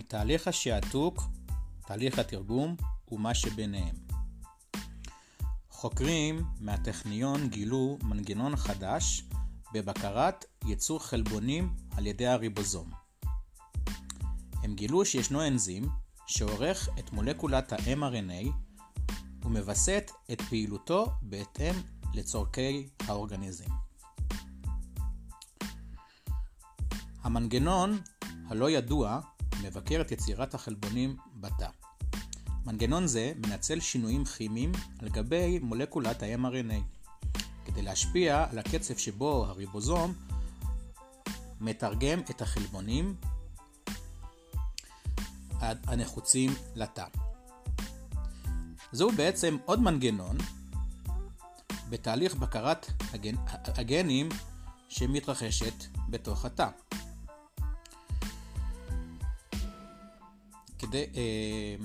על תהליך השעתוק, תהליך התרגום ומה שביניהם. חוקרים מהטכניון גילו מנגנון חדש בבקרת ייצור חלבונים על ידי הריבוזום. הם גילו שישנו אנזים שעורך את מולקולת ה-mRNA ומווסת את פעילותו בהתאם לצורכי האורגניזם. המנגנון הלא ידוע מבקר את יצירת החלבונים בתא. מנגנון זה מנצל שינויים כימיים על גבי מולקולת ה-mRNA כדי להשפיע על הקצב שבו הריבוזום מתרגם את החלבונים הנחוצים לתא. זהו בעצם עוד מנגנון בתהליך בקרת הגנ... הגנים שמתרחשת בתוך התא. כדי... אה,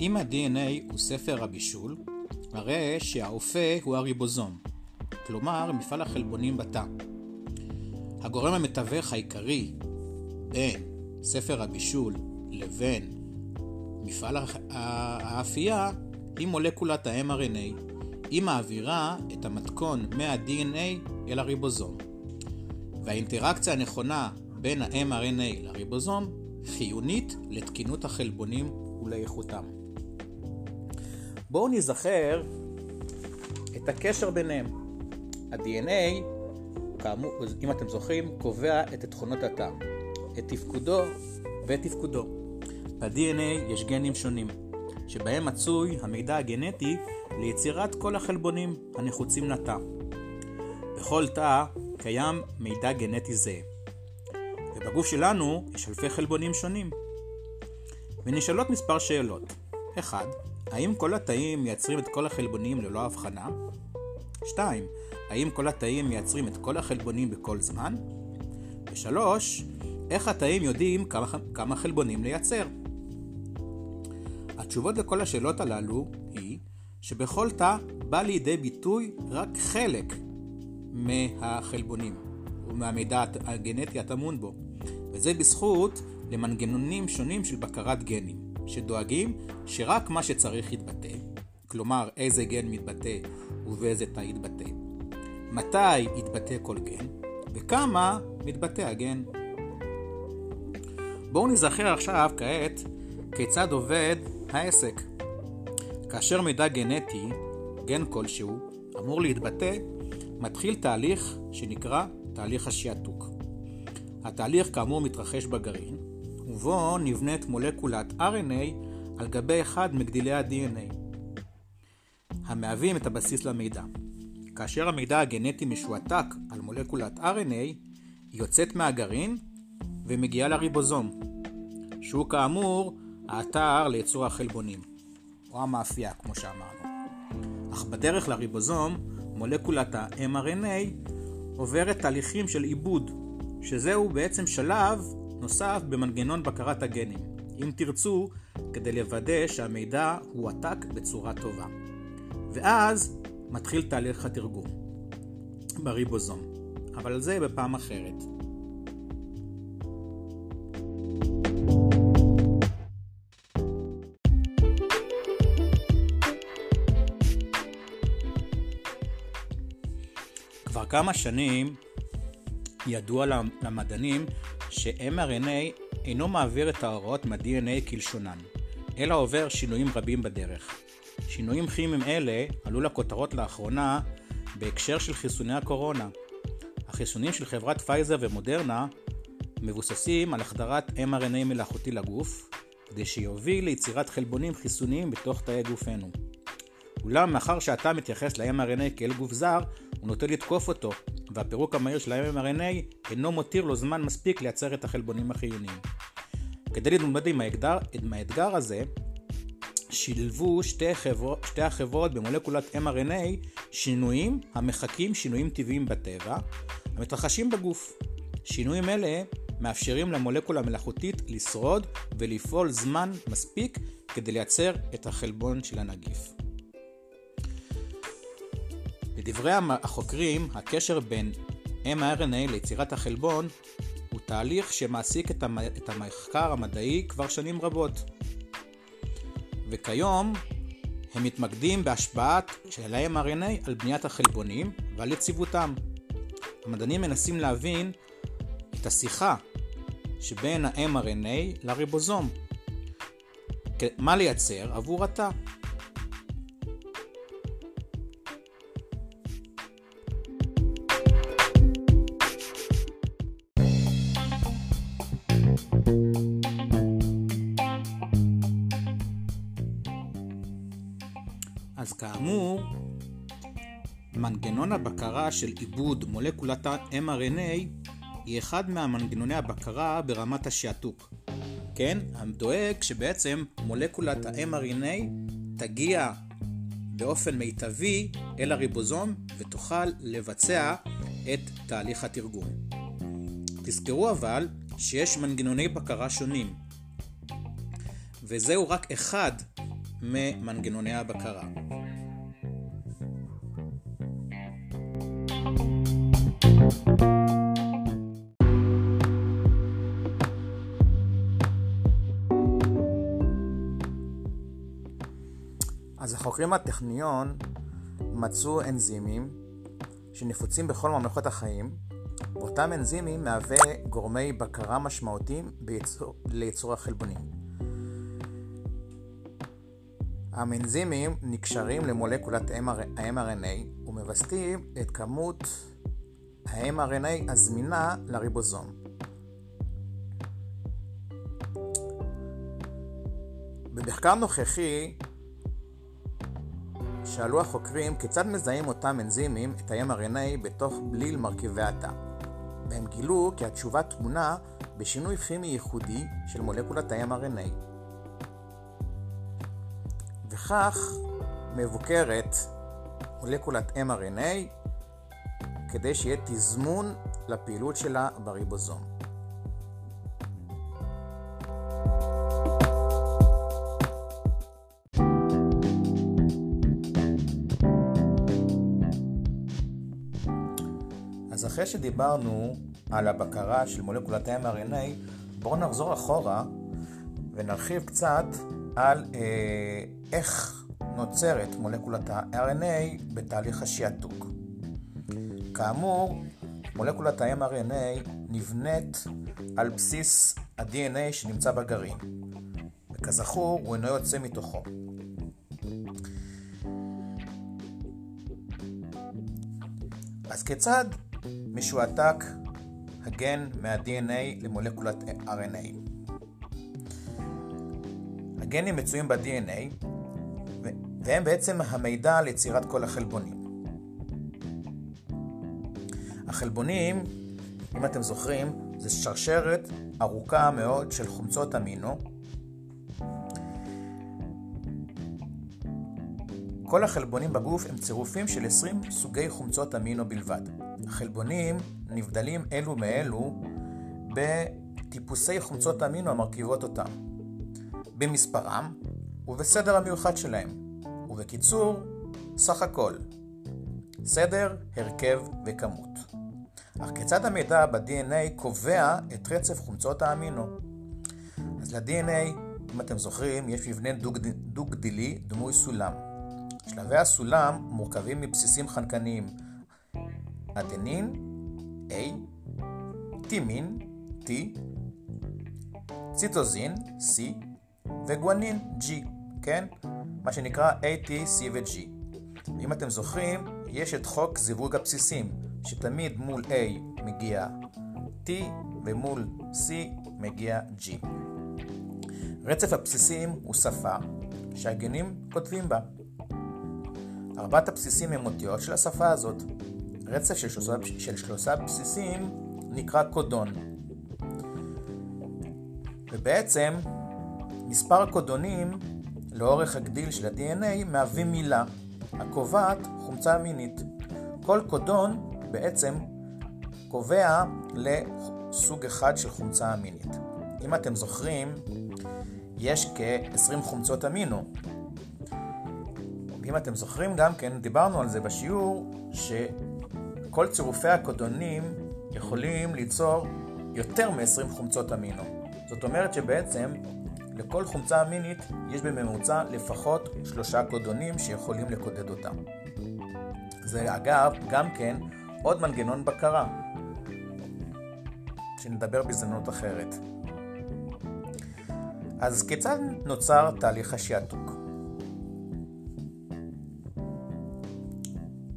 אם ה-DNA הוא ספר הבישול, הרי שהאופה הוא הריבוזום, כלומר מפעל החלבונים בתא. הגורם המתווך העיקרי בין ספר הבישול לבין מפעל האפייה היא מולקולת ה-mRNA. היא מעבירה את המתכון מה-DNA אל הריבוזום. והאינטראקציה הנכונה בין ה-mRNA לריבוזום חיונית לתקינות החלבונים ולאיכותם. בואו נזכר את הקשר ביניהם. ה-DNA, כאמור, אם אתם זוכרים, קובע את תכונות התא, את תפקודו ואת תפקודו. ב-DNA יש גנים שונים, שבהם מצוי המידע הגנטי ליצירת כל החלבונים הנחוצים לתא. בכל תא קיים מידע גנטי זהה. ובגוף שלנו יש אלפי חלבונים שונים. ונשאלות מספר שאלות. 1. האם כל התאים מייצרים את כל החלבונים ללא הבחנה? 2. האם כל התאים מייצרים את כל החלבונים בכל זמן? ו-3. איך התאים יודעים כמה, כמה חלבונים לייצר? התשובות לכל השאלות הללו היא שבכל תא בא לידי ביטוי רק חלק מהחלבונים ומהמידע הגנטי הטמון בו, וזה בזכות למנגנונים שונים של בקרת גנים. שדואגים שרק מה שצריך יתבטא, כלומר איזה גן מתבטא ובאיזה תא יתבטא, מתי יתבטא כל גן וכמה מתבטא הגן. בואו נזכר עכשיו כעת כיצד עובד העסק. כאשר מידע גנטי, גן כלשהו, אמור להתבטא, מתחיל תהליך שנקרא תהליך השעתוק. התהליך כאמור מתרחש בגרעין, ובו נבנית מולקולת RNA על גבי אחד מגדילי ה-DNA, המהווים את הבסיס למידע. כאשר המידע הגנטי משועתק על מולקולת RNA, היא יוצאת מהגרעין ומגיעה לריבוזום, שהוא כאמור האתר לייצור החלבונים, או המאפייה כמו שאמרנו. אך בדרך לריבוזום, מולקולת ה-mRNA עוברת תהליכים של עיבוד, שזהו בעצם שלב נוסף במנגנון בקרת הגנים, אם תרצו, כדי לוודא שהמידע הועתק בצורה טובה. ואז מתחיל תהליך התרגום בריבוזום, אבל זה בפעם אחרת. כמה שנים ידוע למדענים ש-mRNA אינו מעביר את ההוראות מה-DNA כלשונן, אלא עובר שינויים רבים בדרך. שינויים כימיים אלה עלו לכותרות לאחרונה בהקשר של חיסוני הקורונה. החיסונים של חברת פייזר ומודרנה מבוססים על החדרת mRNA מלאכותי לגוף, כדי שיוביל ליצירת חלבונים חיסוניים בתוך תאי גופנו. אולם מאחר שאתה מתייחס ל-mRNA כאל גוף זר, הוא נוטה לתקוף אותו, והפירוק המהיר של ה-mRNA אינו מותיר לו זמן מספיק לייצר את החלבונים החיוניים. כדי להתמודד עם האתגר, עם האתגר הזה, שילבו שתי, חבר, שתי החברות במולקולת mRNA שינויים המחקים שינויים טבעיים בטבע המתרחשים בגוף. שינויים אלה מאפשרים למולקולה המלאכותית לשרוד ולפעול זמן מספיק כדי לייצר את החלבון של הנגיף. לדברי החוקרים, הקשר בין mRNA ליצירת החלבון הוא תהליך שמעסיק את המחקר המדעי כבר שנים רבות. וכיום הם מתמקדים בהשפעת של ה-mRNA על בניית החלבונים ועל יציבותם. המדענים מנסים להבין את השיחה שבין ה-mRNA לריבוזום. מה לייצר עבור התא. מנגנון הבקרה של עיבוד מולקולת ה-mRNA היא אחד מהמנגנוני הבקרה ברמת השעתוק. כן, דואג שבעצם מולקולת ה-mRNA תגיע באופן מיטבי אל הריבוזום ותוכל לבצע את תהליך התרגום. תזכרו אבל שיש מנגנוני בקרה שונים, וזהו רק אחד ממנגנוני הבקרה. אז החוקרים מהטכניון מצאו אנזימים שנפוצים בכל ממלכות החיים, ואותם אנזימים מהווה גורמי בקרה משמעותיים בייצור, לייצור החלבונים. האנזימים נקשרים למולקולת ה-mRNA ומווסתים את כמות ה-mRNA הזמינה לריבוזום. במחקר נוכחי שאלו החוקרים כיצד מזהים אותם אנזימים את ה-mRNA בתוך בליל מרכיבי התא. והם גילו כי התשובה טמונה בשינוי כימי ייחודי של מולקולת ה-mRNA. וכך מבוקרת מולקולת mRNA כדי שיהיה תזמון לפעילות שלה בריבוזום. אז אחרי שדיברנו על הבקרה של מולקולת mRNA, בואו נחזור אחורה ונרחיב קצת על אה, איך נוצרת מולקולת ה-RNA בתהליך השעתוק. כאמור, מולקולת ה-mRNA נבנית על בסיס ה-DNA שנמצא בגרעין, וכזכור הוא אינו יוצא מתוכו. אז כיצד משועתק הגן מה-DNA למולקולת RNA? הגנים מצויים ב-DNA והם בעצם המידע על יצירת כל החלבונים. החלבונים, אם אתם זוכרים, זה שרשרת ארוכה מאוד של חומצות אמינו. כל החלבונים בגוף הם צירופים של 20 סוגי חומצות אמינו בלבד. החלבונים נבדלים אלו מאלו בטיפוסי חומצות אמינו המרכיבות אותם, במספרם ובסדר המיוחד שלהם, ובקיצור, סך הכל, סדר, הרכב וכמות. אך כיצד המידע ב-DNA קובע את רצף חומצות האמינו? אז ל-DNA, אם אתם זוכרים, יש מבנה דו-גדילי דמוי סולם. שלבי הסולם מורכבים מבסיסים חנקניים אדנין, A, טימין, T, ציטוזין, C, וגואנין, G, כן? מה שנקרא A, T, C ו-G. אם אתם זוכרים, יש את חוק זיווג הבסיסים, שתמיד מול A מגיע T ומול C מגיע G. רצף הבסיסים הוא שפה שהגנים כותבים בה. ארבעת הבסיסים הם אותיות של השפה הזאת. רצף של שלושה, של שלושה בסיסים נקרא קודון. ובעצם מספר הקודונים לאורך הגדיל של ה-DNA מהווים מילה, הקובעת חומצה אמינית. כל קודון בעצם קובע סוג אחד של חומצה אמינית. אם אתם זוכרים, יש כ-20 חומצות אמינו. ואם אתם זוכרים גם כן, דיברנו על זה בשיעור, שכל צירופי הקודונים יכולים ליצור יותר מ-20 חומצות אמינו. זאת אומרת שבעצם לכל חומצה אמינית יש בממוצע לפחות שלושה קודונים שיכולים לקודד אותה. זה אגב גם כן עוד מנגנון בקרה, שנדבר בהזדמנות אחרת. אז כיצד נוצר תהליך השעתוק?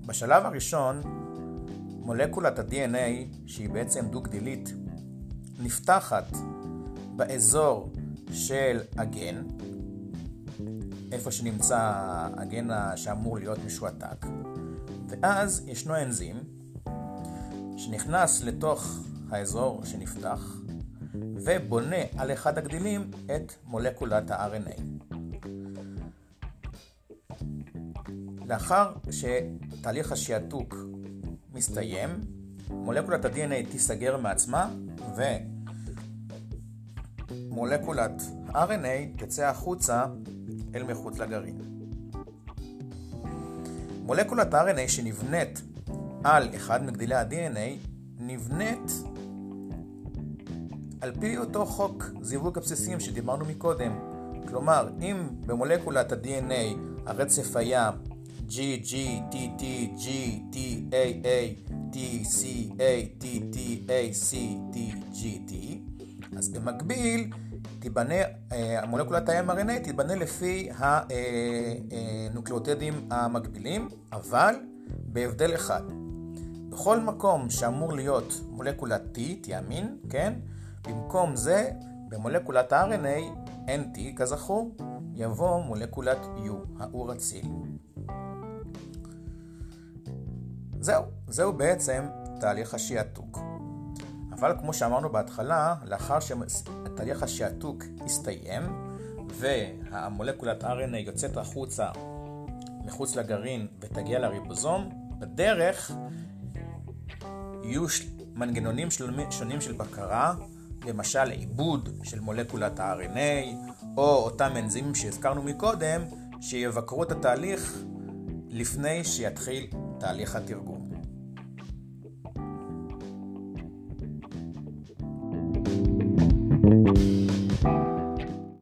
בשלב הראשון, מולקולת ה-DNA, שהיא בעצם דו-גדילית, נפתחת באזור של הגן, איפה שנמצא הגן שאמור להיות משועתק, ואז ישנו אנזים שנכנס לתוך האזור שנפתח ובונה על אחד הגדילים את מולקולת ה-RNA. לאחר שתהליך השעתוק מסתיים, מולקולת ה-DNA תיסגר מעצמה ומולקולת RNA תצא החוצה אל מחוץ לגרעין. מולקולת RNA שנבנית על אחד מגדילי ה-DNA נבנית על פי אותו חוק זיווג הבסיסים שדיברנו מקודם. כלומר, אם במולקולת ה-DNA הרצף היה G, G, T, T, G, T, A, A, T, C, A, T, T, A, C, T, G, T, אז במקביל תיבנה, אה, מולקולת ה-mRNA תיבנה לפי הנוקלאוטידים אה, אה, המקבילים, אבל בהבדל אחד. בכל מקום שאמור להיות מולקולת T, תיאמין, כן? במקום זה, במולקולת ה-RNA, NT, כזכור, יבוא מולקולת U, האור אציל. זהו, זהו בעצם תהליך השעתוק. אבל כמו שאמרנו בהתחלה, לאחר שתהליך השעתוק יסתיים והמולקולת RNA יוצאת החוצה מחוץ לגרעין ותגיע לריבוזום, בדרך יהיו מנגנונים שונים של בקרה, למשל עיבוד של מולקולת ה-RNA, או אותם אנזימים שהזכרנו מקודם, שיבקרו את התהליך לפני שיתחיל תהליך התרגום.